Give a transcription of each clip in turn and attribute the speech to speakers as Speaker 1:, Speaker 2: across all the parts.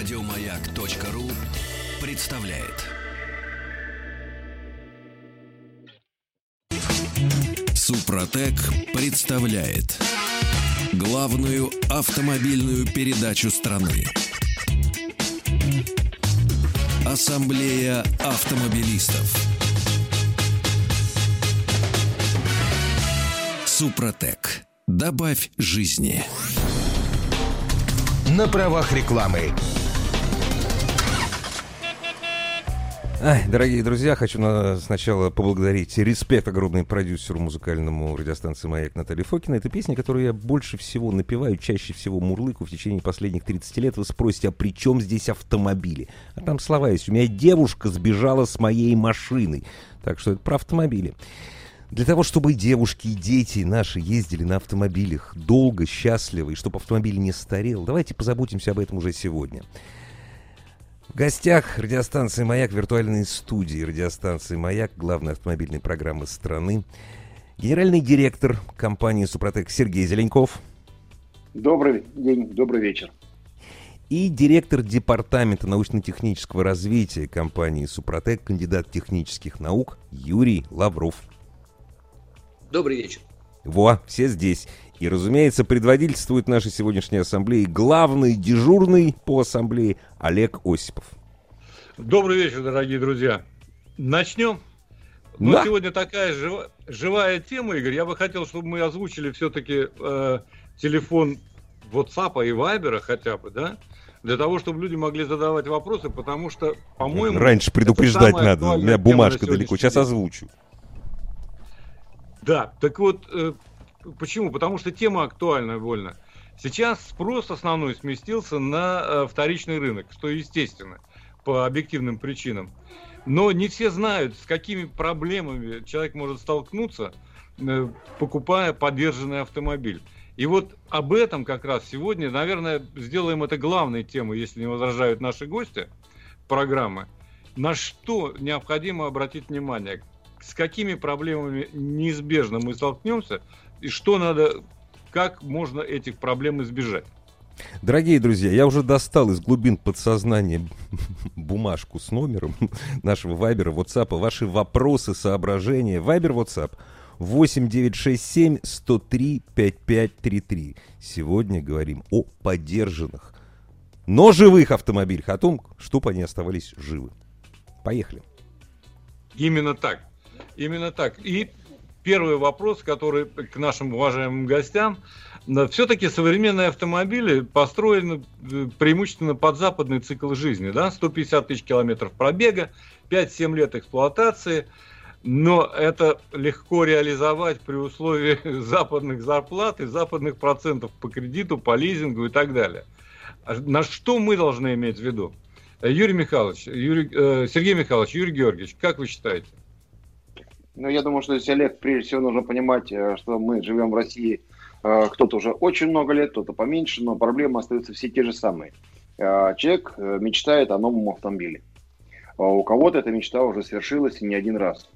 Speaker 1: Радиомаяк.ру представляет. Супротек представляет главную автомобильную передачу страны. Ассамблея автомобилистов. Супротек. Добавь жизни.
Speaker 2: На правах рекламы.
Speaker 3: Ай, дорогие друзья, хочу на, сначала поблагодарить респект огромный продюсеру музыкальному радиостанции «Маяк» Натальи Фокина. Это песня, которую я больше всего напеваю, чаще всего мурлыку в течение последних 30 лет. Вы спросите, а при чем здесь автомобили? А там слова есть. У меня девушка сбежала с моей машиной. Так что это про автомобили. Для того, чтобы девушки и дети наши ездили на автомобилях долго, счастливо, и чтобы автомобиль не старел, давайте позаботимся об этом уже сегодня. В гостях радиостанции «Маяк» виртуальной студии радиостанции «Маяк», главной автомобильной программы страны, генеральный директор компании «Супротек» Сергей Зеленков.
Speaker 4: Добрый день, добрый вечер.
Speaker 3: И директор департамента научно-технического развития компании «Супротек», кандидат технических наук Юрий Лавров.
Speaker 5: Добрый вечер.
Speaker 3: Во, все здесь. И, разумеется, предводительствует нашей сегодняшней ассамблеи главный дежурный по ассамблее Олег Осипов.
Speaker 6: Добрый вечер, дорогие друзья. Начнем. Ну, да. сегодня такая жив... живая тема, Игорь. Я бы хотел, чтобы мы озвучили все-таки э, телефон WhatsApp и Viber хотя бы, да? Для того, чтобы люди могли задавать вопросы, потому что, по-моему...
Speaker 3: Раньше предупреждать надо, у меня бумажка далеко. Сейчас озвучу.
Speaker 6: Да, так вот, э, Почему? Потому что тема актуальна больно. Сейчас спрос основной сместился на э, вторичный рынок, что естественно, по объективным причинам. Но не все знают, с какими проблемами человек может столкнуться, э, покупая подержанный автомобиль. И вот об этом как раз сегодня, наверное, сделаем это главной темой, если не возражают наши гости программы. На что необходимо обратить внимание? С какими проблемами неизбежно мы столкнемся и что надо, как можно этих проблем избежать.
Speaker 3: Дорогие друзья, я уже достал из глубин подсознания бумажку с номером нашего Вайбера, WhatsApp, ваши вопросы, соображения. Вайбер, WhatsApp 8967 103 5533. Сегодня говорим о подержанных, но живых автомобилях, о том, чтобы они оставались живы. Поехали.
Speaker 6: Именно так. Именно так. И первый вопрос, который к нашим уважаемым гостям. Все-таки современные автомобили построены э, преимущественно под западный цикл жизни. Да? 150 тысяч километров пробега, 5-7 лет эксплуатации. Но это легко реализовать при условии западных зарплат и западных процентов по кредиту, по лизингу и так далее. А на что мы должны иметь в виду? Юрий Михайлович, Юрий, э, Сергей Михайлович, Юрий Георгиевич, как вы считаете?
Speaker 4: Ну, я думаю, что здесь, Олег, прежде всего нужно понимать, э, что мы живем в России, э, кто-то уже очень много лет, кто-то поменьше, но проблемы остаются все те же самые. Э, человек мечтает о новом автомобиле. У кого-то эта мечта уже свершилась не один раз.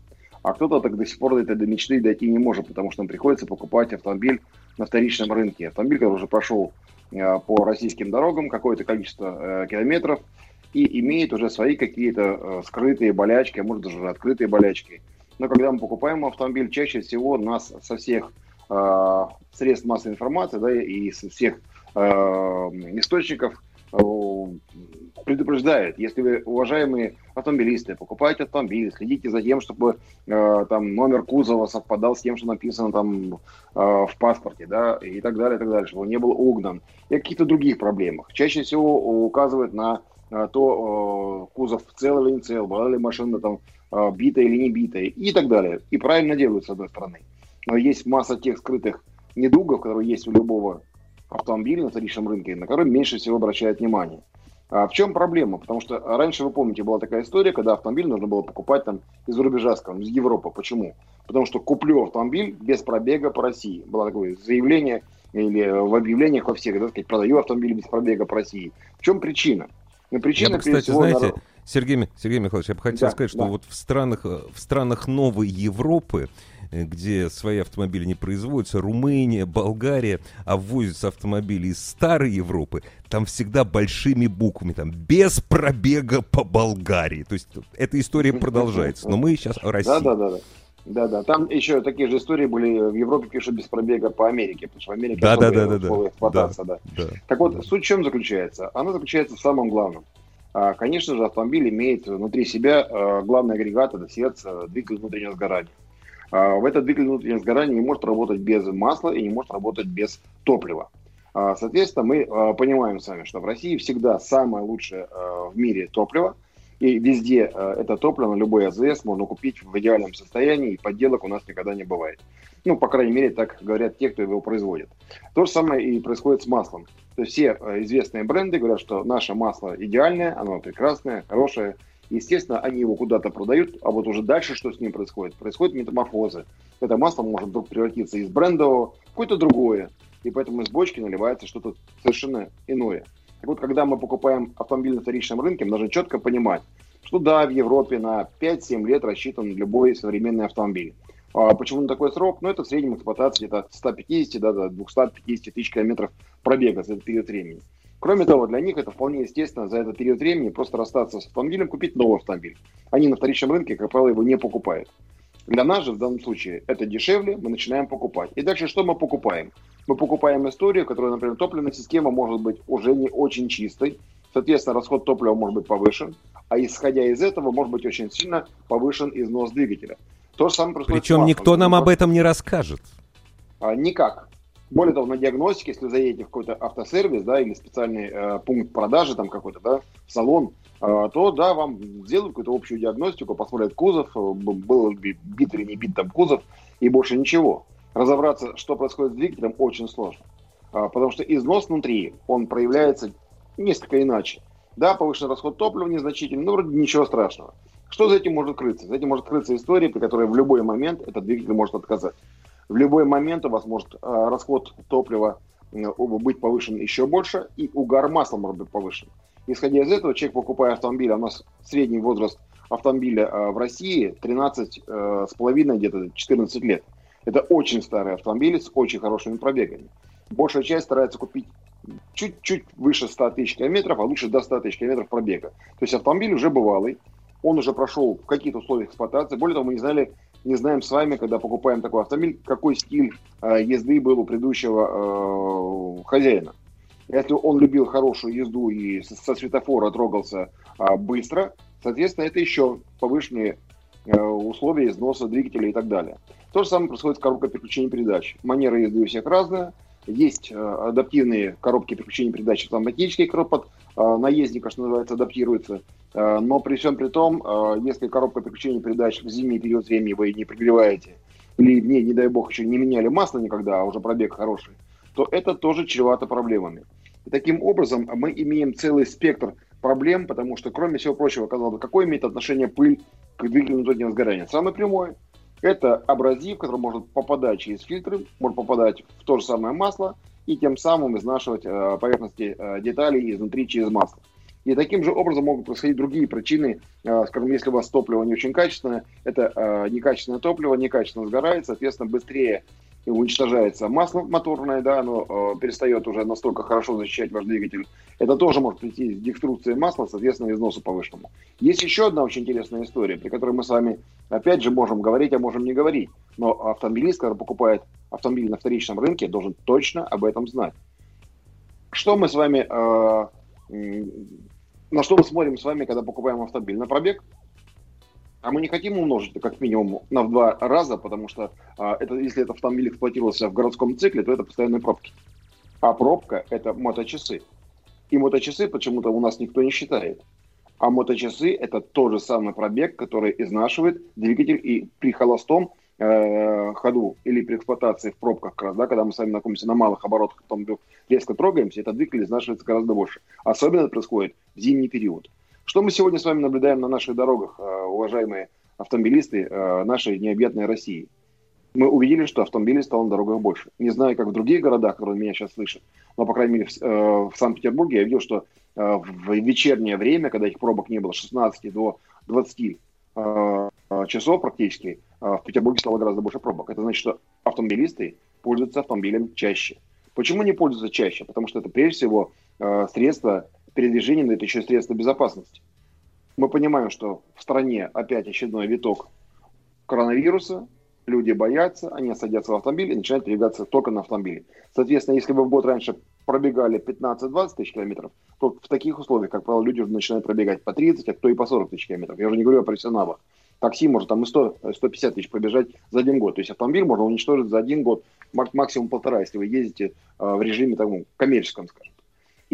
Speaker 4: А кто-то так до сих пор до этой мечты дойти не может, потому что им приходится покупать автомобиль на вторичном рынке. Автомобиль, который уже прошел по российским дорогам какое-то количество километров и имеет уже свои какие-то скрытые болячки, а может даже открытые болячки – но когда мы покупаем автомобиль, чаще всего нас со всех э, средств массовой информации да, и со всех э, источников э, предупреждает, если вы, уважаемые автомобилисты, покупаете автомобиль, следите за тем, чтобы э, там номер кузова совпадал с тем, что написано там э, в паспорте, да, и так далее, и так далее, чтобы он не был угнан, и о каких-то других проблемах. Чаще всего указывает на э, то, э, кузов цел или не цел, была ли машина там битая или не битая и так далее. И правильно делают, с одной стороны. Но есть масса тех скрытых недугов, которые есть у любого автомобиля на вторичном рынке, на которые меньше всего обращают внимание. А в чем проблема? Потому что раньше, вы помните, была такая история, когда автомобиль нужно было покупать там из рубежа, скажем, из Европы. Почему? Потому что куплю автомобиль без пробега по России. Было такое заявление или в объявлениях во всех, да, сказать, продаю автомобиль без пробега по России. В чем причина?
Speaker 3: Ну, причина, Я бы, кстати, всего, знаете, Сергей, Сергей Михайлович, я бы хотел да, сказать, что да. вот в странах, в странах новой Европы э, где свои автомобили не производятся, Румыния, Болгария, а ввозятся автомобили из старой Европы, там всегда большими буквами, там, без пробега по Болгарии. То есть эта история продолжается. Но мы сейчас о России.
Speaker 4: Да, да, да. да. Да, да. Там еще такие же истории были в Европе пишут без пробега по Америке, потому что в Америке
Speaker 3: да, да, да, да, да.
Speaker 4: эксплуатация, да. да. Так вот, суть в чем заключается? Она заключается в самом главном. А, конечно же, автомобиль имеет внутри себя а, главный агрегат, это сердце, двигатель внутреннего сгорания. А, в этот двигатель внутреннего сгорания не может работать без масла и не может работать без топлива. Соответственно, мы понимаем с вами, что в России всегда самое лучшее в мире топливо – и везде э, это топливо любой АЗС можно купить в идеальном состоянии, и подделок у нас никогда не бывает. Ну, по крайней мере, так говорят те, кто его производит. То же самое и происходит с маслом. То есть все э, известные бренды говорят, что наше масло идеальное, оно прекрасное, хорошее. Естественно, они его куда-то продают, а вот уже дальше что с ним происходит? Происходит метаморфозы. Это масло может вдруг превратиться из брендового в какое-то другое. И поэтому из бочки наливается что-то совершенно иное. Так вот, когда мы покупаем автомобиль на вторичном рынке, мы должны четко понимать, что да, в Европе на 5-7 лет рассчитан любой современный автомобиль. А почему на такой срок? Ну, это в среднем эксплуатация где-то от 150 да, до 250 тысяч километров пробега за этот период времени. Кроме того, для них это вполне естественно за этот период времени просто расстаться с автомобилем, купить новый автомобиль. Они на вторичном рынке, как правило, его не покупают. Для нас же в данном случае это дешевле, мы начинаем покупать. И дальше что мы покупаем? Мы покупаем историю, которая, например, топливная система может быть уже не очень чистой, соответственно, расход топлива может быть повышен, а исходя из этого может быть очень сильно повышен износ двигателя.
Speaker 3: То же самое происходит Причем никто нам об этом не расскажет.
Speaker 4: А, никак. Более того, на диагностике, если заедете в какой-то автосервис, да, или специальный э, пункт продажи там какой-то, да, в салон, то, да, вам сделают какую-то общую диагностику, посмотрят кузов, э, был бит или не бит там кузов, и больше ничего разобраться, что происходит с двигателем, очень сложно. А, потому что износ внутри, он проявляется несколько иначе. Да, повышенный расход топлива незначительный, но вроде ничего страшного. Что за этим может крыться? За этим может крыться история, при которой в любой момент этот двигатель может отказать. В любой момент у вас может а, расход топлива быть повышен еще больше, и угар масла может быть повышен. Исходя из этого, человек, покупая автомобиль, а у нас средний возраст автомобиля а, в России 13 э, с половиной, где-то 14 лет. Это очень старые автомобили с очень хорошими пробегами. Большая часть старается купить чуть-чуть выше 100 тысяч километров, а лучше до 100 тысяч километров пробега. То есть автомобиль уже бывалый, он уже прошел в каких-то условиях эксплуатации. Более того, мы не знали, не знаем с вами, когда покупаем такой автомобиль, какой стиль э, езды был у предыдущего э, хозяина. Если он любил хорошую езду и со, светофора трогался э, быстро, соответственно, это еще повышенные э, условия износа двигателя и так далее. То же самое происходит с коробкой переключения передач. Манера езды у всех разная. Есть э, адаптивные коробки переключения передач, автоматические коробки э, наездника, что называется, адаптируются. Э, но при всем при том, э, если коробка переключения передач в зимний период времени вы не прогреваете, или, не, не дай бог, еще не меняли масло никогда, а уже пробег хороший, то это тоже чревато проблемами. И таким образом мы имеем целый спектр проблем, потому что, кроме всего прочего, казалось бы, какое имеет отношение пыль к двигателю внутреннего сгорания? Самое прямое – это абразив, который может попадать через фильтры, может попадать в то же самое масло и тем самым изнашивать э, поверхности э, деталей изнутри через масло. И таким же образом могут происходить другие причины. Э, скажем, если у вас топливо не очень качественное, это э, некачественное топливо, некачественно сгорает, соответственно, быстрее уничтожается масло моторное, да, оно э, перестает уже настолько хорошо защищать ваш двигатель. Это тоже может прийти с деструкцией масла, соответственно, износу повышенному. Есть еще одна очень интересная история, при которой мы с вами, опять же, можем говорить, а можем не говорить. Но автомобилист, когда покупает автомобиль на вторичном рынке, должен точно об этом знать. Что мы с вами, э, на что мы смотрим с вами, когда покупаем автомобиль? На пробег? А мы не хотим умножить это как минимум на в два раза, потому что а, это, если этот автомобиль эксплуатировался в городском цикле, то это постоянные пробки. А пробка – это моточасы. И моточасы почему-то у нас никто не считает. А моточасы – это тот же самый пробег, который изнашивает двигатель и при холостом э, ходу или при эксплуатации в пробках, как раз, да, когда мы с вами находимся на малых оборотах, потом резко трогаемся, этот двигатель изнашивается гораздо больше. Особенно это происходит в зимний период. Что мы сегодня с вами наблюдаем на наших дорогах, э, уважаемые автомобилисты э, нашей необъятной России? Мы увидели, что автомобилей стало на дорогах больше. Не знаю, как в других городах, которые меня сейчас слышат, но, по крайней мере, в, э, в Санкт-Петербурге я видел, что в вечернее время, когда этих пробок не было, с 16 до 20 э, часов практически в Петербурге стало гораздо больше пробок. Это значит, что автомобилисты пользуются автомобилем чаще. Почему не пользуются чаще? Потому что это прежде всего средство передвижения, но это еще средство безопасности. Мы понимаем, что в стране опять очередной виток коронавируса, люди боятся, они садятся в автомобиль и начинают передвигаться только на автомобиле. Соответственно, если вы в год раньше пробегали 15-20 тысяч километров, то в таких условиях, как правило, люди уже начинают пробегать по 30, а кто и по 40 тысяч километров. Я уже не говорю о профессионалах. Такси может там и 100, 150 тысяч пробежать за один год. То есть автомобиль можно уничтожить за один год, максимум полтора, если вы ездите в режиме таком коммерческом, скажем.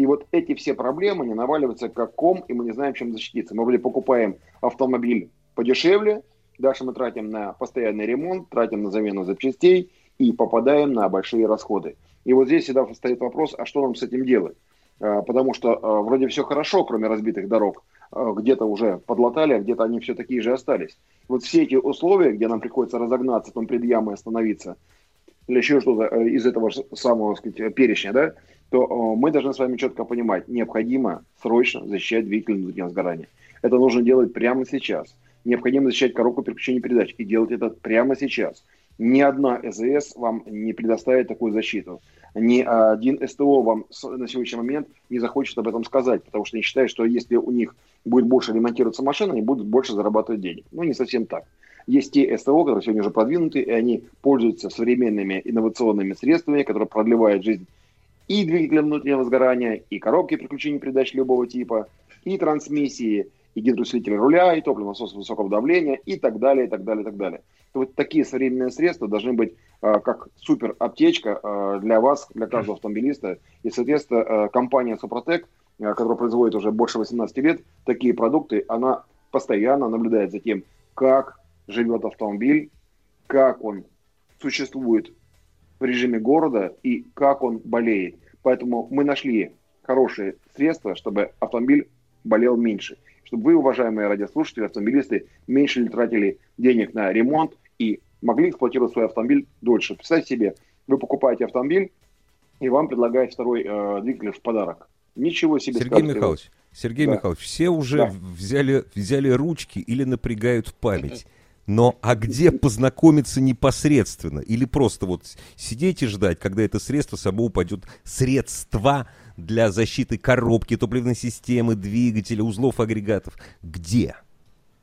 Speaker 4: И вот эти все проблемы не наваливаются как ком, и мы не знаем, чем защититься. Мы вроде покупаем автомобиль подешевле, дальше мы тратим на постоянный ремонт, тратим на замену запчастей и попадаем на большие расходы. И вот здесь всегда стоит вопрос, а что нам с этим делать? А, потому что а, вроде все хорошо, кроме разбитых дорог. А, где-то уже подлатали, а где-то они все такие же остались. Вот все эти условия, где нам приходится разогнаться, там пред ямой остановиться, или еще что-то э, из этого самого сказать, перечня, да, то э, мы должны с вами четко понимать, необходимо срочно защищать двигатель внутреннего сгорания. Это нужно делать прямо сейчас. Необходимо защищать коробку переключения передач и делать это прямо сейчас. Ни одна СЗС вам не предоставит такую защиту. Ни один СТО вам на сегодняшний момент не захочет об этом сказать, потому что они считают, что если у них будет больше ремонтироваться машина, они будут больше зарабатывать денег. Ну, не совсем так. Есть те СТО, которые сегодня уже продвинуты, и они пользуются современными инновационными средствами, которые продлевают жизнь и двигателя внутреннего сгорания, и коробки переключения передач любого типа, и трансмиссии, и гидроусилитель руля, и топливный насос высокого давления, и так далее, и так далее, и так далее. То вот такие современные средства должны быть э, как супер аптечка э, для вас, для каждого автомобилиста. И, соответственно, э, компания Супротек, э, которая производит уже больше 18 лет такие продукты, она постоянно наблюдает за тем, как живет автомобиль, как он существует в режиме города и как он болеет. Поэтому мы нашли хорошие средства, чтобы автомобиль болел меньше. Чтобы вы, уважаемые радиослушатели, автомобилисты, меньше тратили денег на ремонт и могли эксплуатировать свой автомобиль дольше. Представьте себе, вы покупаете автомобиль, и вам предлагают второй э, двигатель в подарок. Ничего себе.
Speaker 3: Сергей скажете, Михайлович, Сергей да. Михайлович, все уже да. взяли, взяли ручки или напрягают память. Но а где познакомиться непосредственно? Или просто вот сидеть и ждать, когда это средство само упадет? Средства для защиты коробки, топливной системы, двигателя, узлов, агрегатов. Где?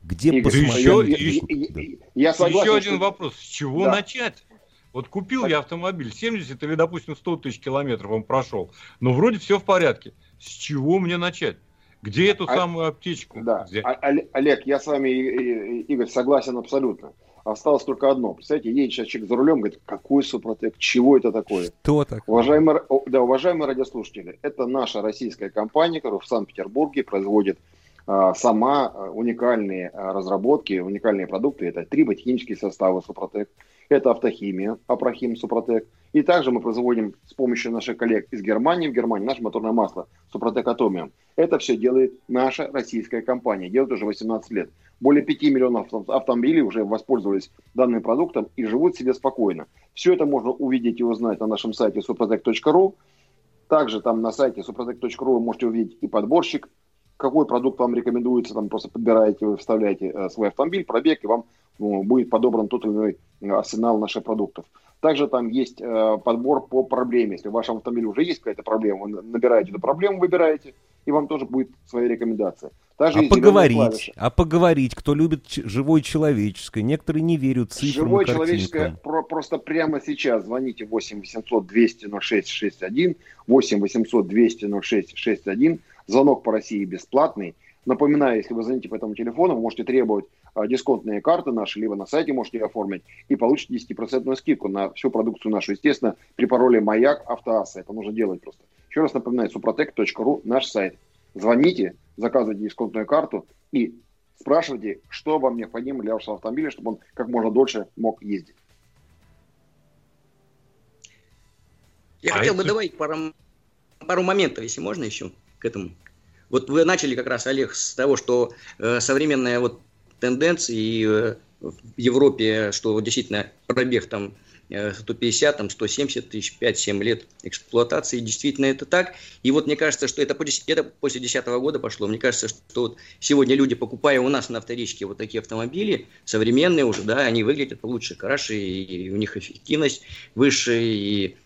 Speaker 3: Где
Speaker 6: Игорь, посмотреть? Еще, я, да. я согласен, еще один что... вопрос. С чего да. начать? Вот купил так. я автомобиль 70 или, допустим, 100 тысяч километров он прошел. Но вроде все в порядке. С чего мне начать? Где эту а, самую аптечку
Speaker 4: да. взять? А, Олег, я с вами, Игорь, согласен абсолютно. Осталось только одно. Представляете, едет сейчас человек за рулем, говорит, какой Супротек, чего это такое?
Speaker 3: Что такое?
Speaker 4: Уважаемые, да, уважаемые радиослушатели, это наша российская компания, которая в Санкт-Петербурге производит а, сама а, уникальные а, разработки, уникальные продукты. Это три ботанические составы Супротек, это автохимия, Апрохим, Супротек. И также мы производим с помощью наших коллег из Германии, в Германии наше моторное масло Супротек Атомиум. Это все делает наша российская компания, делает уже 18 лет. Более 5 миллионов автомобилей уже воспользовались данным продуктом и живут себе спокойно. Все это можно увидеть и узнать на нашем сайте suprotec.ru. Также там на сайте suprotec.ru вы можете увидеть и подборщик, какой продукт вам рекомендуется, там просто подбираете, вы вставляете э, свой автомобиль, пробег, и вам будет подобран тот или иной э, арсенал наших продуктов. Также там есть э, подбор по проблеме. Если в вашем автомобиле уже есть какая-то проблема, вы набираете эту проблему, выбираете, и вам тоже будет своя рекомендация.
Speaker 3: Также а поговорить, а поговорить, кто любит живое человеческое. Некоторые не верят цифрам Живое человеческое
Speaker 4: про, просто прямо сейчас звоните 8 800 200 0661, 8 800 200 0661. Звонок по России бесплатный. Напоминаю, если вы звоните по этому телефону, вы можете требовать а, дисконтные карты наши, либо на сайте можете оформить, и получите 10% скидку на всю продукцию нашу. Естественно, при пароле «Маяк Автоасса». Это нужно делать просто. Еще раз напоминаю, suprotec.ru наш сайт. Звоните, заказывайте дисконтную карту и спрашивайте, что вам необходимо для вашего автомобиля, чтобы он как можно дольше мог ездить.
Speaker 5: Я а хотел это... бы добавить пару, пару моментов, если можно еще к этому. Вот вы начали как раз, Олег, с того, что э, современная вот тенденция и э, в Европе, что действительно пробег там 150, там, 170 тысяч, 5-7 лет эксплуатации. Действительно, это так. И вот мне кажется, что это, это после 2010 года пошло. Мне кажется, что вот сегодня люди, покупая у нас на авторичке вот такие автомобили, современные уже, да, они выглядят лучше, краше, и у них эффективность выше, и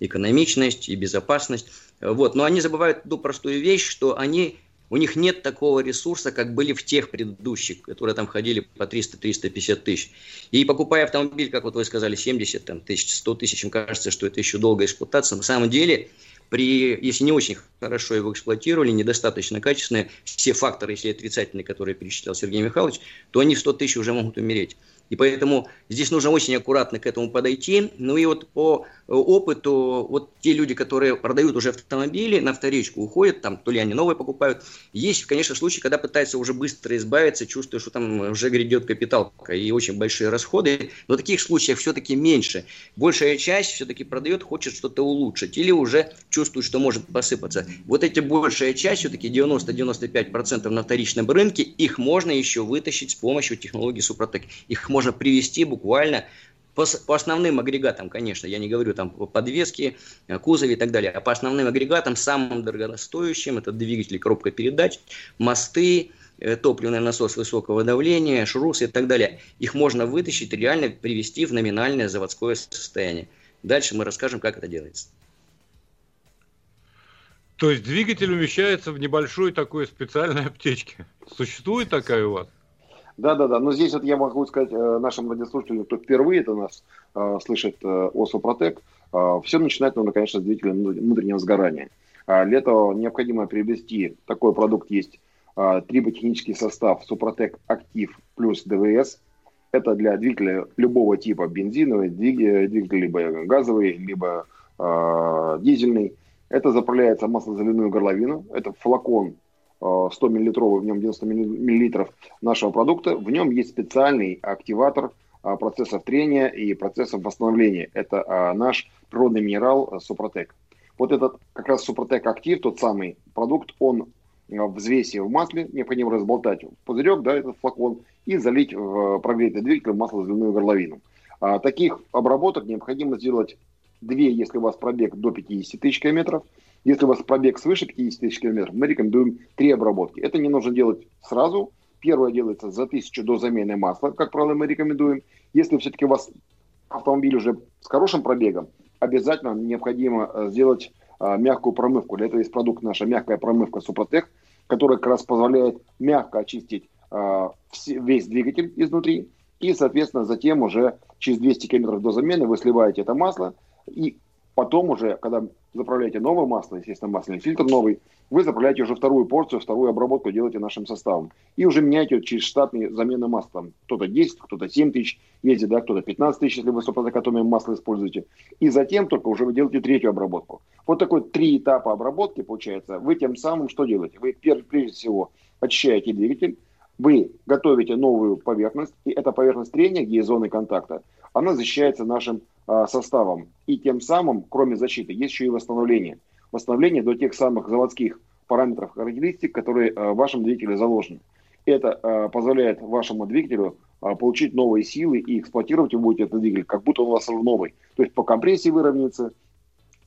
Speaker 5: экономичность, и безопасность. Вот. Но они забывают ту простую вещь, что они у них нет такого ресурса, как были в тех предыдущих, которые там ходили по 300-350 тысяч. И покупая автомобиль, как вот вы сказали, 70 там, тысяч, 100 тысяч, им кажется, что это еще долгая эксплуатация. На самом деле, при, если не очень хорошо его эксплуатировали, недостаточно качественные, все факторы, если отрицательные, которые перечислял Сергей Михайлович, то они в 100 тысяч уже могут умереть. И поэтому здесь нужно очень аккуратно к этому подойти. Ну и вот по э, опыту, вот те люди, которые продают уже автомобили на вторичку, уходят, там, то ли они новые покупают. Есть, конечно, случаи, когда пытаются уже быстро избавиться, чувствуя, что там уже грядет капиталка и очень большие расходы. Но таких случаев все-таки меньше. Большая часть все-таки продает, хочет что-то улучшить. Или уже чувствует, что может посыпаться. Вот эти большая часть, все-таки 90-95% на вторичном рынке, их можно еще вытащить с помощью технологии Супротек. Их можно привести буквально по, по основным агрегатам, конечно, я не говорю там по подвеске, кузове и так далее, а по основным агрегатам, самым дорогостоящим, это двигатели, коробка передач, мосты, э, топливный насос высокого давления, шрус и так далее. Их можно вытащить, реально привести в номинальное заводское состояние. Дальше мы расскажем, как это делается.
Speaker 6: То есть двигатель умещается в небольшой такой специальной аптечке. Существует такая у вас?
Speaker 4: Да, да, да. Но здесь вот я могу сказать э, нашим радиослушателям, кто впервые это нас э, слышит э, о Супротек, все начинать нужно, конечно, с двигателя внутреннего сгорания. А для этого необходимо приобрести, такой продукт есть, триботехнический состав Супротек Актив плюс ДВС. Это для двигателя любого типа, бензиновый, двигатель либо газовый, либо э, дизельный. Это заправляется маслозаливную горловину. Это флакон 100 э, миллилитровый, в нем 90 миллилитров нашего продукта. В нем есть специальный активатор э, процессов трения и процессов восстановления. Это э, наш природный минерал Супротек. Вот этот как раз Супротек Актив, тот самый продукт, он в в масле, необходимо разболтать в пузырек, да, этот флакон, и залить в прогретый двигатель в маслозаливную горловину. А, таких обработок необходимо сделать две, если у вас пробег до 50 тысяч километров – если у вас пробег свыше 50 тысяч километров, мы рекомендуем три обработки. Это не нужно делать сразу. Первое делается за тысячу до замены масла, как правило, мы рекомендуем. Если все-таки у вас автомобиль уже с хорошим пробегом, обязательно необходимо э, сделать а, мягкую промывку. Для этого есть продукт наша мягкая промывка Супротек, которая как раз позволяет мягко очистить а, весь двигатель изнутри. И, соответственно, затем уже через 200 км до замены вы сливаете это масло и Потом уже, когда заправляете новое масло, естественно, масляный фильтр новый, вы заправляете уже вторую порцию, вторую обработку делаете нашим составом. И уже меняете через штатные замены масла. Кто-то 10, кто-то 7 тысяч ездит, да, кто-то 15 тысяч, если вы сопротокатомное масло используете. И затем только уже вы делаете третью обработку. Вот такой три этапа обработки получается. Вы тем самым что делаете? Вы прежде всего очищаете двигатель, вы готовите новую поверхность, и эта поверхность трения, где есть зоны контакта, она защищается нашим а, составом. И тем самым, кроме защиты, есть еще и восстановление. Восстановление до тех самых заводских параметров характеристик, которые а, в вашем двигателе заложены. Это а, позволяет вашему двигателю получить новые силы и эксплуатировать вы будете этот двигатель, как будто он у вас новый. То есть по компрессии выровняется,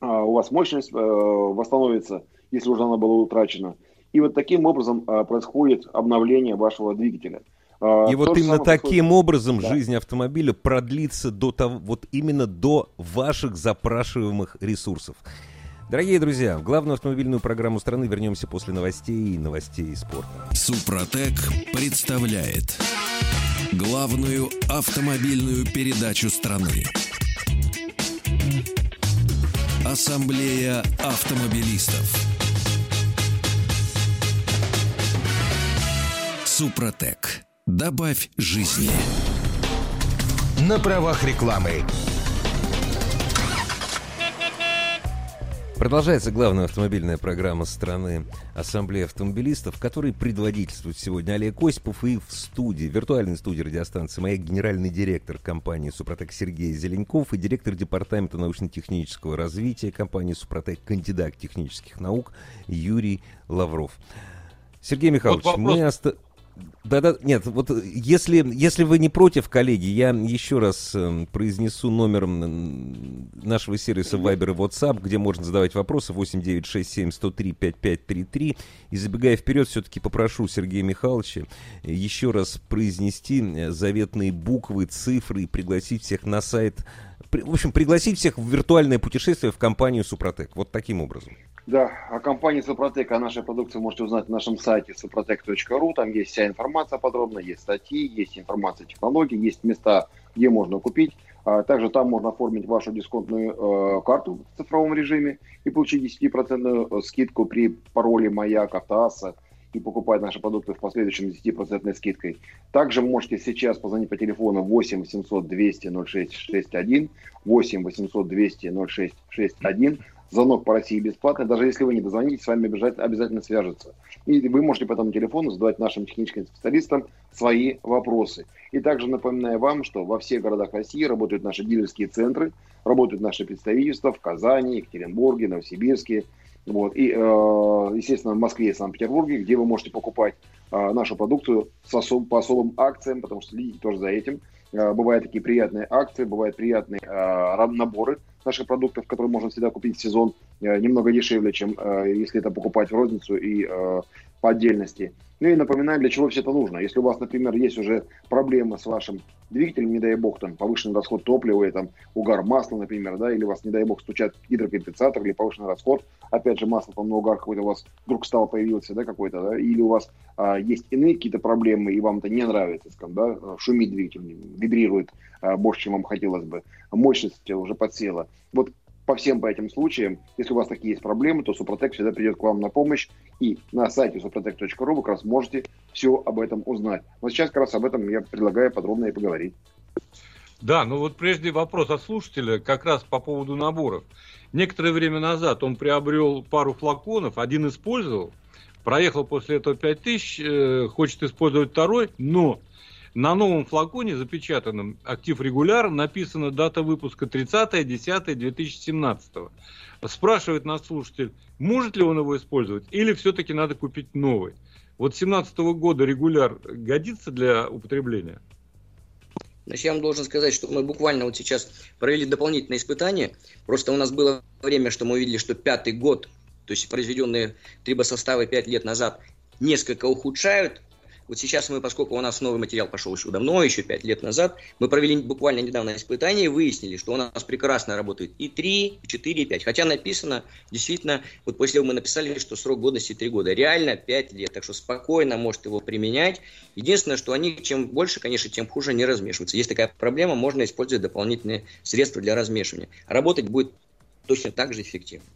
Speaker 4: у вас мощность восстановится, если уже она была утрачена. И вот таким образом происходит обновление вашего двигателя.
Speaker 3: А, И вот именно таким происходит... образом да. жизнь автомобиля продлится до того, вот именно до ваших запрашиваемых ресурсов. Дорогие друзья, в главную автомобильную программу страны вернемся после новостей и новостей спорта.
Speaker 1: Супротек представляет главную автомобильную передачу страны. Ассамблея автомобилистов. Супротек. Добавь жизни.
Speaker 2: На правах рекламы.
Speaker 3: Продолжается главная автомобильная программа страны Ассамблея автомобилистов, которой предводительствует сегодня Олег Осипов и в студии, в виртуальной студии радиостанции моя генеральный директор компании «Супротек» Сергей Зеленков и директор департамента научно-технического развития компании «Супротек», кандидат технических наук Юрий Лавров. Сергей Михайлович, вот мы... Оста... Да-да, нет, вот если, если вы не против, коллеги, я еще раз э, произнесу номер нашего сервиса Viber и WhatsApp, где можно задавать вопросы 8967-103-5533. И забегая вперед, все-таки попрошу Сергея Михайловича еще раз произнести э, заветные буквы, цифры и пригласить всех на сайт в общем, пригласить всех в виртуальное путешествие в компанию Супротек. Вот таким образом.
Speaker 4: Да, о компании Супротек, о нашей продукции можете узнать на нашем сайте suprotec.ru. Там есть вся информация подробно, есть статьи, есть информация технологий, есть места, где можно купить. А также там можно оформить вашу дисконтную э, карту в цифровом режиме и получить 10% скидку при пароле «Маяк», «Автоасса» и покупать наши продукты в последующем 10% скидкой. Также можете сейчас позвонить по телефону 8 800 200 0661, 8 800 200 0661, звонок по России бесплатный. Даже если вы не дозвонитесь, с вами обязательно, обязательно свяжутся. И вы можете по этому телефону задавать нашим техническим специалистам свои вопросы. И также напоминаю вам, что во всех городах России работают наши дилерские центры, работают наши представительства в Казани, Екатеринбурге, Новосибирске, вот. И, э, естественно, в Москве и Санкт-Петербурге, где вы можете покупать э, нашу продукцию с особ, по особым акциям, потому что следите тоже за этим. Э, бывают такие приятные акции, бывают приятные наборы наших продуктов, которые можно всегда купить в сезон немного дешевле, чем если это покупать в розницу и по отдельности. Ну и напоминаю, для чего все это нужно. Если у вас, например, есть уже проблемы с вашим двигателем, не дай бог, там, повышенный расход топлива, и, там, угар масла, например, да, или у вас, не дай бог, стучат гидрокомпенсатор, или повышенный расход, опять же, масло, там, на угар какой-то у вас вдруг стал появился, да, какой-то, да, или у вас а, есть иные какие-то проблемы, и вам это не нравится, скажем, да, шумит двигатель, вибрирует а, больше, чем вам хотелось бы, мощность уже подсела. Вот по всем по этим случаям, если у вас такие есть проблемы, то Супротек всегда придет к вам на помощь. И на сайте suprotec.ru вы как раз можете все об этом узнать. Но сейчас как раз об этом я предлагаю подробно и поговорить.
Speaker 6: Да, ну вот прежде вопрос от слушателя как раз по поводу наборов. Некоторое время назад он приобрел пару флаконов, один использовал, проехал после этого 5000, э, хочет использовать второй, но на новом флаконе, запечатанном «Актив регуляр», написана дата выпуска 30.10.2017. Спрашивает нас слушатель, может ли он его использовать или все-таки надо купить новый. Вот 2017 года регуляр годится для употребления?
Speaker 5: Значит, я вам должен сказать, что мы буквально вот сейчас провели дополнительные испытания. Просто у нас было время, что мы увидели, что пятый год, то есть произведенные трибосоставы пять лет назад, несколько ухудшают вот сейчас мы, поскольку у нас новый материал пошел еще давно, еще пять лет назад, мы провели буквально недавно испытание и выяснили, что у нас прекрасно работает и 3, и 4, и 5. Хотя написано, действительно, вот после этого мы написали, что срок годности 3 года. Реально 5 лет, так что спокойно может его применять. Единственное, что они чем больше, конечно, тем хуже не размешиваются. Есть такая проблема, можно использовать дополнительные средства для размешивания. Работать будет точно так же эффективно.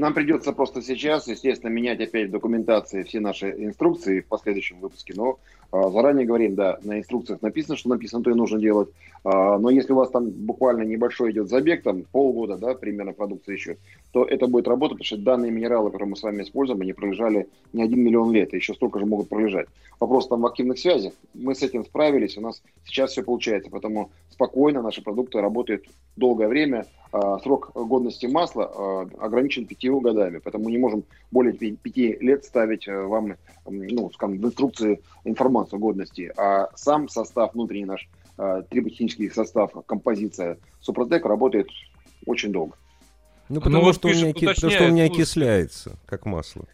Speaker 4: Нам придется просто сейчас, естественно, менять опять документации все наши инструкции в последующем выпуске, но заранее говорим, да, на инструкциях написано, что написано, то и нужно делать. А, но если у вас там буквально небольшой идет забег, там полгода, да, примерно продукции еще, то это будет работать, потому что данные минералы, которые мы с вами используем, они пролежали не один миллион лет, и еще столько же могут пролежать. Вопрос там в активных связях. Мы с этим справились, у нас сейчас все получается, поэтому спокойно наши продукты работают долгое время. А, срок годности масла ограничен пятью годами, поэтому мы не можем более пяти лет ставить э, вам, ну, скажем, в инструкции информацию информацию годности, а сам состав, внутренний наш э, триботехнический состав, композиция Супротек работает очень долго.
Speaker 3: Ну, потому, ну, что, пишет, у меня, потому что у меня окисляется, как масло.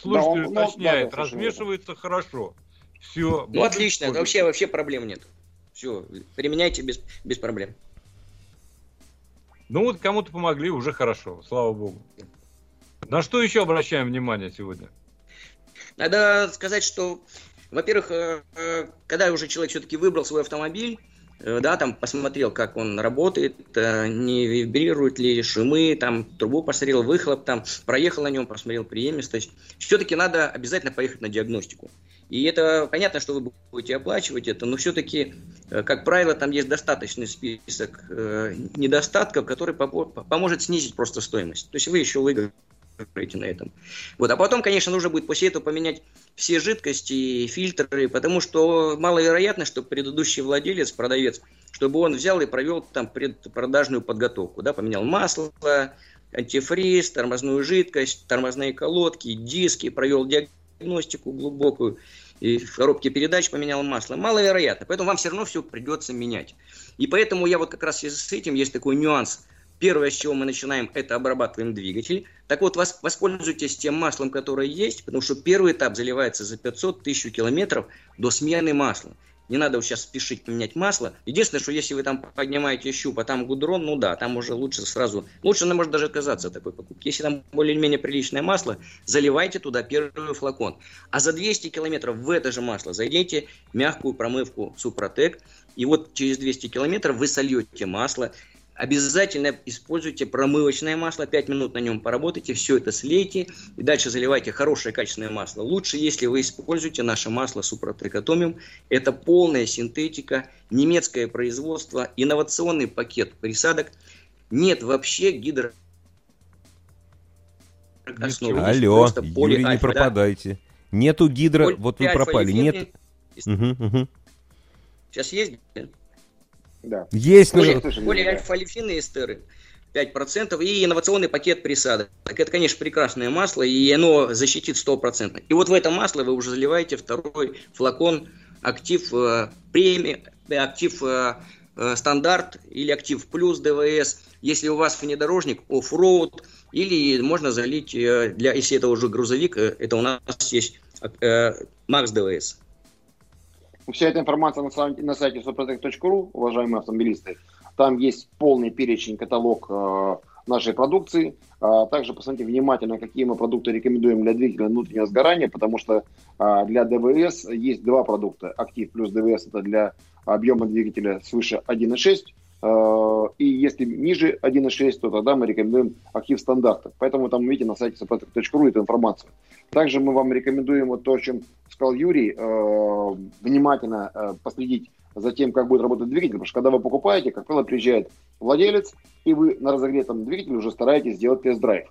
Speaker 6: Слушатель да, уточняет, да, размешивается это. хорошо. Все.
Speaker 5: Ну, отлично, вообще, вообще проблем нет. Все, применяйте без, без проблем.
Speaker 6: Ну вот кому-то помогли, уже хорошо, слава богу. На что еще обращаем внимание сегодня?
Speaker 5: Надо сказать, что во-первых, э, э, когда уже человек все-таки выбрал свой автомобиль, э, да, там посмотрел, как он работает, не вибрирует ли шумы, там трубу посмотрел, выхлоп, там проехал на нем, посмотрел преемистость. Все-таки надо обязательно поехать на диагностику. И это понятно, что вы будете оплачивать это, но все-таки, как правило, там есть достаточный список недостатков, который поможет снизить просто стоимость. То есть вы еще выиграете на этом. Вот. А потом, конечно, нужно будет после этого поменять все жидкости фильтры, потому что маловероятно, что предыдущий владелец, продавец, чтобы он взял и провел там предпродажную подготовку, да, поменял масло, антифриз, тормозную жидкость, тормозные колодки, диски, провел диагностику глубокую. и в коробке передач поменял масло. Маловероятно. Поэтому вам все равно все придется менять. И поэтому я вот как раз с этим есть такой нюанс. Первое, с чего мы начинаем, это обрабатываем двигатель. Так вот, воспользуйтесь тем маслом, которое есть, потому что первый этап заливается за 500 тысяч километров до смены масла. Не надо сейчас спешить поменять масло. Единственное, что если вы там поднимаете щуп, а там гудрон, ну да, там уже лучше сразу... Лучше, может даже отказаться от такой покупки. Если там более-менее приличное масло, заливайте туда первый флакон. А за 200 километров в это же масло зайдите мягкую промывку Супротек. И вот через 200 километров вы сольете масло, Обязательно используйте промывочное масло, 5 минут на нем поработайте, все это слейте и дальше заливайте хорошее качественное масло. Лучше, если вы используете наше масло Супротекатомиум. Это полная синтетика, немецкое производство, инновационный пакет присадок. Нет вообще гидро...
Speaker 3: Основы. Алло, Юрий, не пропадайте. Да? Нету гидро... Поль... Вот вы пропали. Нет... Угу, угу.
Speaker 5: Сейчас есть?
Speaker 3: Да. Есть.
Speaker 5: Более, более альфа-лифины эстеры. 5% и инновационный пакет присадок. Так это, конечно, прекрасное масло, и оно защитит 100%. И вот в это масло вы уже заливаете второй флакон актив э, премии, э, актив э, э, стандарт или актив плюс ДВС. Если у вас внедорожник, оффроуд, или можно залить, э, для, если это уже грузовик, э, это у нас есть э, Макс ДВС.
Speaker 4: Вся эта информация на, сайте, на сайте suprotec.ru, уважаемые автомобилисты. Там есть полный перечень, каталог э, нашей продукции. А также посмотрите внимательно, какие мы продукты рекомендуем для двигателя внутреннего сгорания, потому что а, для ДВС есть два продукта. Актив плюс ДВС это для объема двигателя свыше 1.6 Э, и если ниже 1.6, то тогда мы рекомендуем актив стандарта. Поэтому там увидите на сайте sapatric.ru эту информацию. Также мы вам рекомендуем вот то, о чем сказал Юрий, э, внимательно э, последить за тем, как будет работать двигатель, потому что когда вы покупаете, как правило, приезжает владелец, и вы на разогретом двигателе уже стараетесь сделать тест-драйв.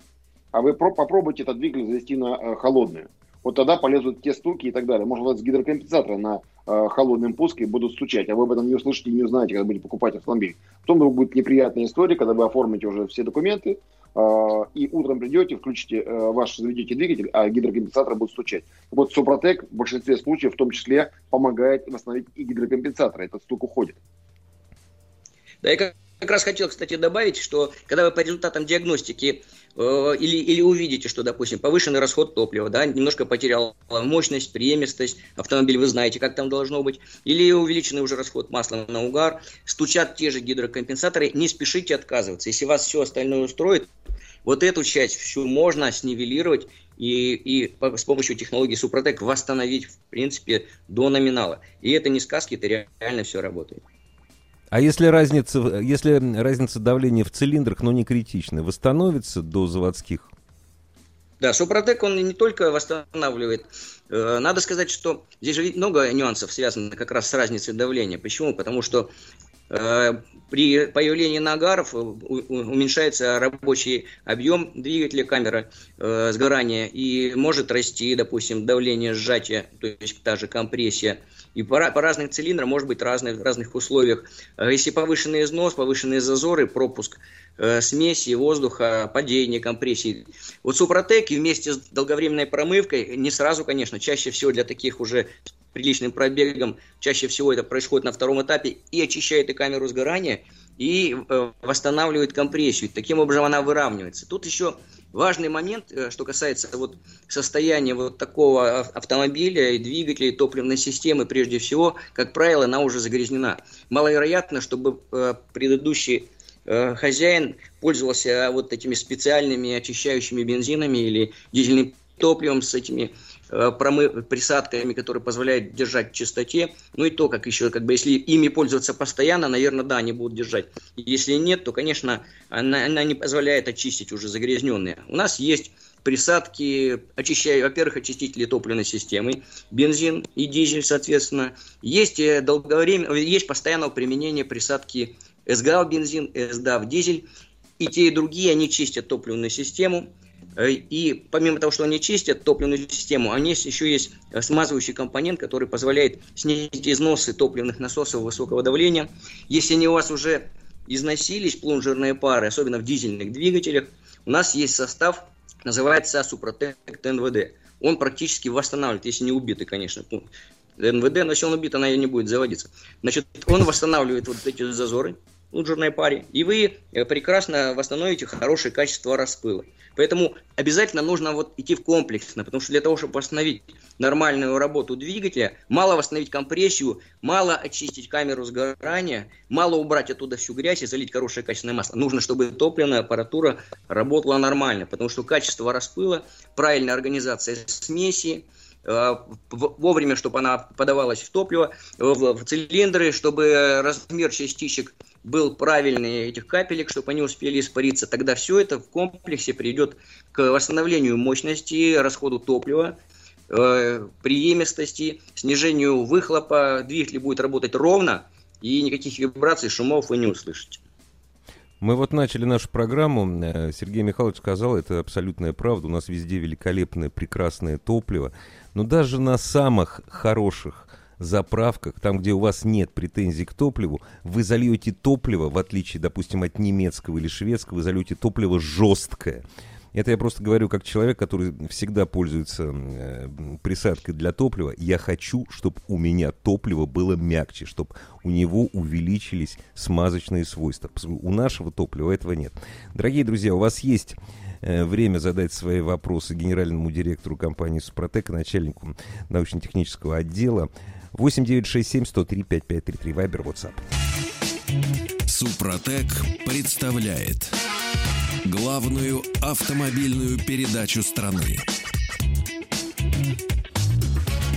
Speaker 4: А вы попробуйте этот двигатель завести на холодную вот тогда полезут те стуки и так далее. Может быть, с гидрокомпенсатора на э, холодном пуске будут стучать, а вы об этом не услышите и не узнаете, когда будете покупать автомобиль. Потом будет неприятная история, когда вы оформите уже все документы, э, и утром придете, включите э, ваш, заведете двигатель, а гидрокомпенсатор будет стучать. Вот Супротек в большинстве случаев в том числе помогает восстановить и гидрокомпенсатор. Этот стук уходит.
Speaker 5: Да, я как раз хотел, кстати, добавить, что когда вы по результатам диагностики э, или, или увидите, что, допустим, повышенный расход топлива, да, немножко потерял мощность, преемистость, автомобиль вы знаете, как там должно быть, или увеличенный уже расход масла на угар, стучат те же гидрокомпенсаторы, не спешите отказываться. Если вас все остальное устроит, вот эту часть всю можно снивелировать и, и с помощью технологии Супротек восстановить, в принципе, до номинала. И это не сказки, это реально все работает.
Speaker 3: А если разница, если разница давления в цилиндрах, но не критичная, восстановится до заводских?
Speaker 5: Да, Супротек, он не только восстанавливает. Э, надо сказать, что здесь же много нюансов связано как раз с разницей давления. Почему? Потому что э, при появлении нагаров уменьшается рабочий объем двигателя камеры э, сгорания и может расти, допустим, давление сжатия, то есть та же компрессия. И по, по разным цилиндрам может быть разный, в разных условиях. Э, если повышенный износ, повышенные зазоры, пропуск э, смеси, воздуха, падение, компрессии. Вот Супротек вместе с долговременной промывкой, не сразу, конечно, чаще всего для таких уже приличным пробегом, чаще всего это происходит на втором этапе, и очищает и камеру сгорания, и э, восстанавливает компрессию. Таким образом она выравнивается. Тут еще Важный момент, э, что касается вот состояния вот такого автомобиля и двигателя, и топливной системы, прежде всего, как правило, она уже загрязнена. Маловероятно, чтобы э, предыдущий хозяин пользовался вот этими специальными очищающими бензинами или дизельным топливом с этими промы... присадками, которые позволяют держать в чистоте. Ну и то, как еще, как бы, если ими пользоваться постоянно, наверное, да, они будут держать. Если нет, то, конечно, она, она не позволяет очистить уже загрязненные. У нас есть присадки, очищая, во-первых, очистители топливной системы, бензин и дизель, соответственно. Есть э, долговременно, есть постоянное применение присадки СГА в бензин, СДА в дизель. И те, и другие, они чистят топливную систему, Э, и помимо того, что они чистят топливную систему, они еще есть э, смазывающий компонент, который позволяет снизить износы топливных насосов высокого давления. Если они у вас уже износились, плунжерные пары, особенно в дизельных двигателях, у нас есть состав, называется Супротек НВД. он практически восстанавливает, если не убитый, конечно, НВД, но если он убит, она не будет заводиться. Значит, он восстанавливает вот эти зазоры, лунжерной паре, и вы э, прекрасно восстановите хорошее качество распыла. Поэтому обязательно нужно вот идти в комплексно, потому что для того, чтобы восстановить нормальную работу двигателя, мало восстановить компрессию, мало очистить камеру сгорания, мало убрать оттуда всю грязь и залить хорошее качественное масло. Нужно, чтобы топливная аппаратура работала нормально, потому что качество распыла, правильная организация смеси, Э, вовремя, чтобы она подавалась в топливо, в, цилиндры, чтобы размер частичек был правильный этих капелек, чтобы они успели испариться. Тогда все это в комплексе приведет к восстановлению мощности, расходу топлива, э, преемистости, снижению выхлопа. Двигатель будет работать ровно, и никаких вибраций, шумов вы не услышите.
Speaker 3: Мы вот начали нашу программу. Э, Сергей Михайлович сказал, это абсолютная правда. У нас везде великолепное, прекрасное топливо. Но даже на самых хороших заправках, там, где у вас нет претензий к топливу, вы зальете топливо, в отличие, допустим, от немецкого или шведского, вы зальете топливо жесткое. Это я просто говорю как человек, который всегда пользуется э, присадкой для топлива. Я хочу, чтобы у меня топливо было мягче, чтобы у него увеличились смазочные свойства. У нашего топлива этого нет. Дорогие друзья, у вас есть время задать свои вопросы генеральному директору компании «Супротек», начальнику научно-технического отдела. 8967 103 5533 Вайбер, WhatsApp.
Speaker 1: Супротек представляет главную автомобильную передачу страны.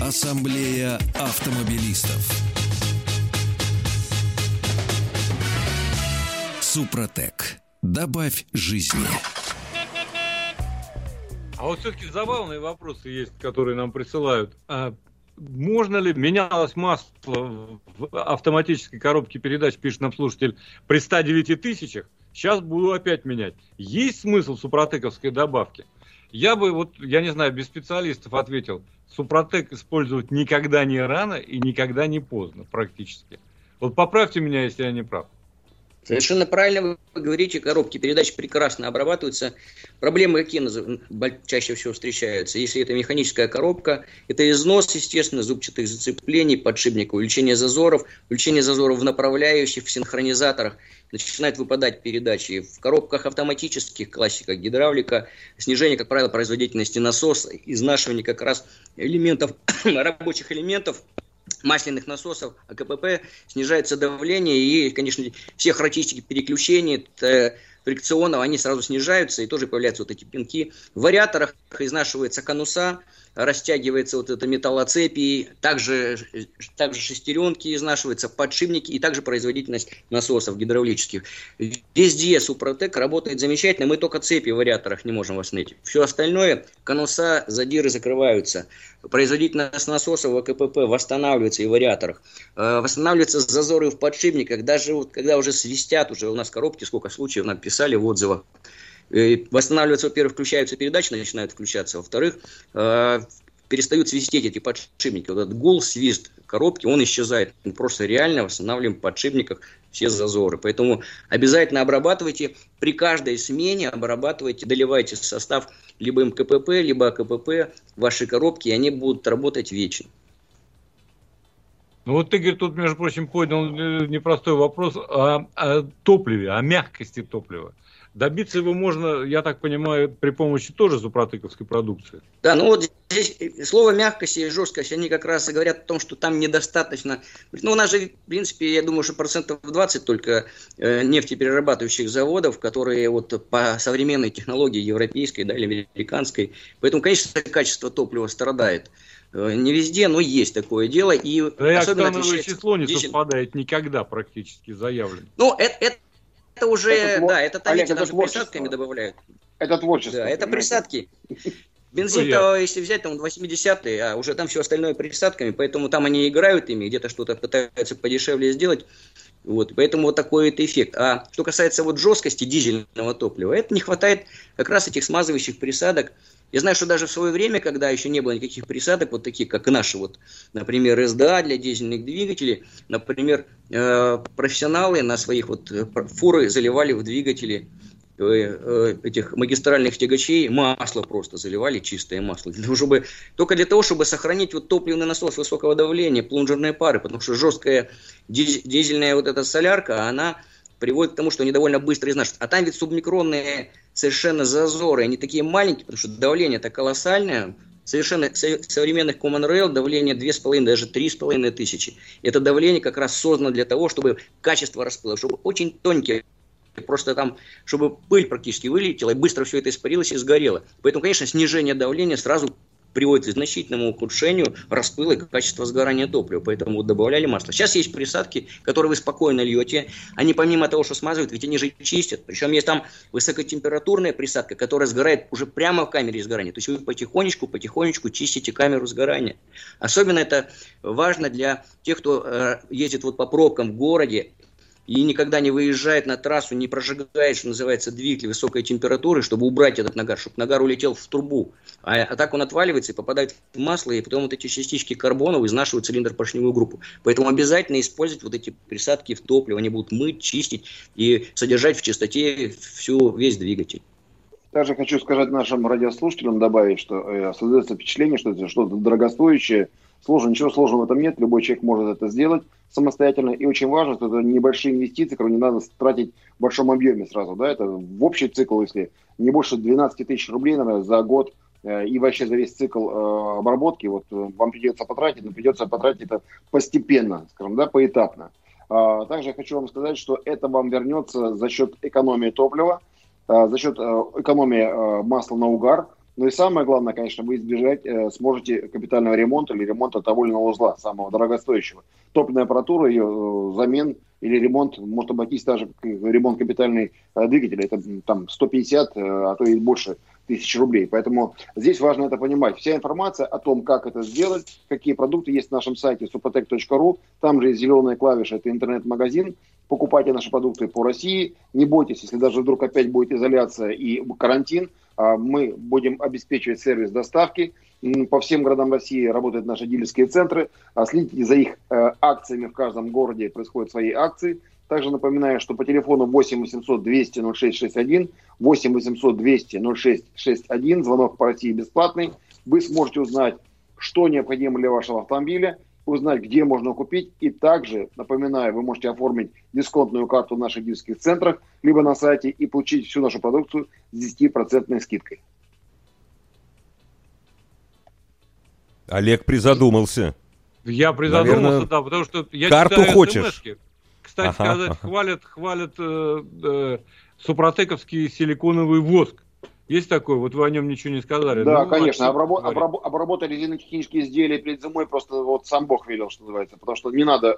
Speaker 1: Ассамблея автомобилистов. Супротек. Добавь жизни.
Speaker 6: А вот все-таки забавные вопросы есть, которые нам присылают. А можно ли менялось масло в автоматической коробке передач, пишет нам слушатель, при 109 тысячах? Сейчас буду опять менять. Есть смысл супротековской добавки? Я бы, вот, я не знаю, без специалистов ответил, супротек использовать никогда не рано и никогда не поздно практически. Вот поправьте меня, если я не прав.
Speaker 5: Совершенно правильно вы говорите, коробки передач прекрасно обрабатываются. Проблемы какие чаще всего встречаются? Если это механическая коробка, это износ, естественно, зубчатых зацеплений, подшипника, увеличение зазоров, увеличение зазоров в направляющих, в синхронизаторах. Начинают выпадать передачи. В коробках автоматических, классика гидравлика, снижение, как правило, производительности насоса, изнашивание как раз элементов, рабочих элементов – масляных насосов АКПП снижается давление и, конечно, все характеристики переключения фрикционов, они сразу снижаются и тоже появляются вот эти пинки. В вариаторах изнашивается конуса, растягивается вот это металлоцепи, также, также шестеренки изнашиваются, подшипники и также производительность насосов гидравлических. Везде Супротек работает замечательно, мы только цепи в вариаторах не можем восстановить. Все остальное, конуса, задиры закрываются. Производительность насосов в АКПП восстанавливается и в вариаторах. Э, восстанавливаются зазоры в подшипниках, даже вот когда уже свистят, уже у нас коробки, сколько случаев нам писали в отзывах, Э, восстанавливаются, во-первых, включаются передачи, начинают включаться, во-вторых, э, перестают свистеть эти подшипники. Вот этот гул, свист коробки, он исчезает. Мы просто реально восстанавливаем в подшипниках все зазоры. Поэтому обязательно обрабатывайте, при каждой смене обрабатывайте, доливайте состав либо МКПП, либо АКПП в вашей коробке, и они будут работать вечно.
Speaker 6: Ну вот Игорь тут, между прочим, поднял э, непростой вопрос о, о топливе, о мягкости топлива. Добиться его можно, я так понимаю, при помощи тоже супротыковской продукции.
Speaker 5: Да, ну вот здесь слово мягкость и жесткость, они как раз и говорят о том, что там недостаточно. Ну, у нас же, в принципе, я думаю, что процентов 20 только э, нефтеперерабатывающих заводов, которые вот по современной технологии европейской да, или американской. Поэтому, конечно, качество топлива страдает. Э, не везде, но есть такое дело. И
Speaker 6: да особенно число не совпадает никогда практически заявлено.
Speaker 5: Ну, это, это это уже, это, да, это там, Олег, даже присадками добавляют.
Speaker 4: Это творчество.
Speaker 5: Да, это присадки. Бензин-то, если взять, там 80-е, а уже там все остальное присадками, поэтому там они играют ими, где-то что-то пытаются подешевле сделать. Вот, поэтому вот такой это эффект. А что касается вот жесткости дизельного топлива, это не хватает как раз этих смазывающих присадок. Я знаю, что даже в свое время, когда еще не было никаких присадок, вот таких, как наши, вот, например, СДА для дизельных двигателей, например, э, профессионалы на своих вот э, фуры заливали в двигатели э, этих магистральных тягачей масло просто заливали, чистое масло, для того, чтобы, только для того, чтобы сохранить вот топливный насос высокого давления, плунжерные пары, потому что жесткая дизельная вот эта солярка, она приводит к тому, что они довольно быстро изнашиваются. А там ведь субмикронные совершенно зазоры, они такие маленькие, потому что давление-то колоссальное, совершенно современных Common Rail давление 2,5, даже 3,5 тысячи. Это давление как раз создано для того, чтобы качество распыла, чтобы очень тонкие просто там, чтобы пыль практически вылетела, и быстро все это испарилось и сгорело. Поэтому, конечно, снижение давления сразу приводит к значительному ухудшению распыла и качества сгорания топлива. Поэтому вот добавляли масло. Сейчас есть присадки, которые вы спокойно льете. Они помимо того, что смазывают, ведь они же чистят. Причем есть там высокотемпературная присадка, которая сгорает уже прямо в камере сгорания. То есть вы потихонечку, потихонечку чистите камеру сгорания. Особенно это важно для тех, кто э, ездит вот по пробкам в городе и никогда не выезжает на трассу, не прожигает, что называется, двигатель высокой температуры, чтобы убрать этот нагар, чтобы нагар улетел в трубу. А, а так он отваливается и попадает в масло, и потом вот эти частички карбона изнашивают цилиндр-поршневую группу. Поэтому обязательно использовать вот эти присадки в топливо, они будут мыть, чистить и содержать в чистоте всю, весь двигатель.
Speaker 4: Также хочу сказать нашим радиослушателям, добавить, что э, создается впечатление, что это что-то дорогостоящее, Сложно, ничего сложного в этом нет, любой человек может это сделать самостоятельно. И очень важно, что это небольшие инвестиции, которые не надо тратить в большом объеме сразу. Да? Это в общий цикл, если не больше 12 тысяч рублей наверное, за год э, и вообще за весь цикл э, обработки, вот э, вам придется потратить, но придется потратить это постепенно, скажем, да, поэтапно. А, также я хочу вам сказать, что это вам вернется за счет экономии топлива, за счет экономии масла на угар, ну и самое главное, конечно, вы избежать э, сможете капитального ремонта или ремонта того или иного узла, самого дорогостоящего. Топливная аппаратура, ее э, замен или ремонт может обойтись даже ремонт капитальный э, двигателя. Это там 150, э, а то и больше тысяч рублей. Поэтому здесь важно это понимать. Вся информация о том, как это сделать, какие продукты есть на нашем сайте suprotec.ru. Там же есть зеленая клавиша, это интернет-магазин. Покупайте наши продукты по России. Не бойтесь, если даже вдруг опять будет изоляция и карантин, мы будем обеспечивать сервис доставки. По всем городам России работают наши дилерские центры. А следите за их э, акциями в каждом городе, происходят свои акции. Также напоминаю, что по телефону 8 800 200 0661, 8 800 200 0661, звонок по России бесплатный. Вы сможете узнать, что необходимо для вашего автомобиля, узнать, где можно купить. И также, напоминаю, вы можете оформить дисконтную карту в наших дилерских центрах, либо на сайте и получить всю нашу продукцию с 10% скидкой.
Speaker 3: Олег призадумался.
Speaker 6: Я призадумался, Наверное, да, потому что я
Speaker 3: карту читаю хочешь.
Speaker 6: Кстати ага, сказать, ага. хвалят, хвалят э, э, супротековский силиконовый воск. Есть такой? Вот вы о нем ничего не сказали.
Speaker 4: Да, ну, конечно. Обрабо- обрабо- обработали резинотехнические изделия перед зимой просто вот сам Бог велел, что называется. Потому что не надо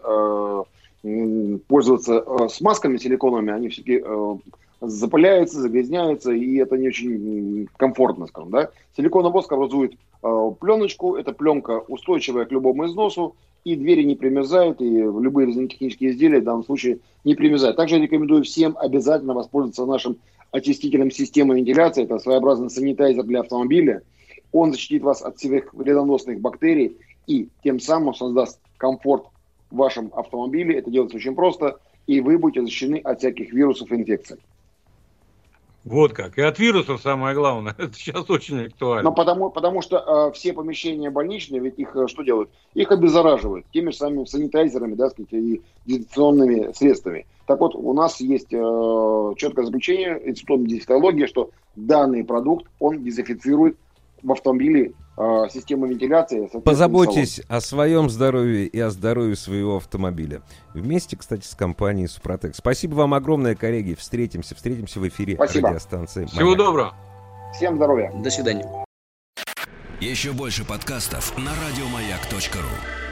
Speaker 4: э, пользоваться э, смазками силиконовыми, они все-таки э, запыляются, загрязняются, и это не очень комфортно, скажем, да. Силиконовый воск образует э, пленочку, эта пленка устойчивая к любому износу, и двери не примерзают, и любые резинотехнические изделия в данном случае не примерзают. Также рекомендую всем обязательно воспользоваться нашим очистителем системы вентиляции. Это своеобразный санитайзер для автомобиля. Он защитит вас от всех вредоносных бактерий и тем самым создаст комфорт в вашем автомобиле. Это делается очень просто, и вы будете защищены от всяких вирусов и инфекций.
Speaker 6: Вот как. И от вирусов самое главное. Это сейчас очень актуально.
Speaker 4: Но потому, потому что э, все помещения больничные, ведь их э, что делают? Их обеззараживают теми же самыми санитайзерами, да, сказать, и дезинфекционными средствами. Так вот, у нас есть э, четкое заключение Института дезинфектологии, что данный продукт, он дезинфицирует в автомобиле э, систему вентиляции.
Speaker 3: Позаботьтесь о своем здоровье и о здоровье своего автомобиля. Вместе, кстати, с компанией Супротек. Спасибо вам огромное, коллеги. Встретимся. Встретимся в эфире
Speaker 4: Спасибо.
Speaker 3: радиостанции.
Speaker 6: Всего Маяк. доброго.
Speaker 4: Всем здоровья.
Speaker 5: До свидания.
Speaker 1: Еще больше подкастов на радиомаяк.ру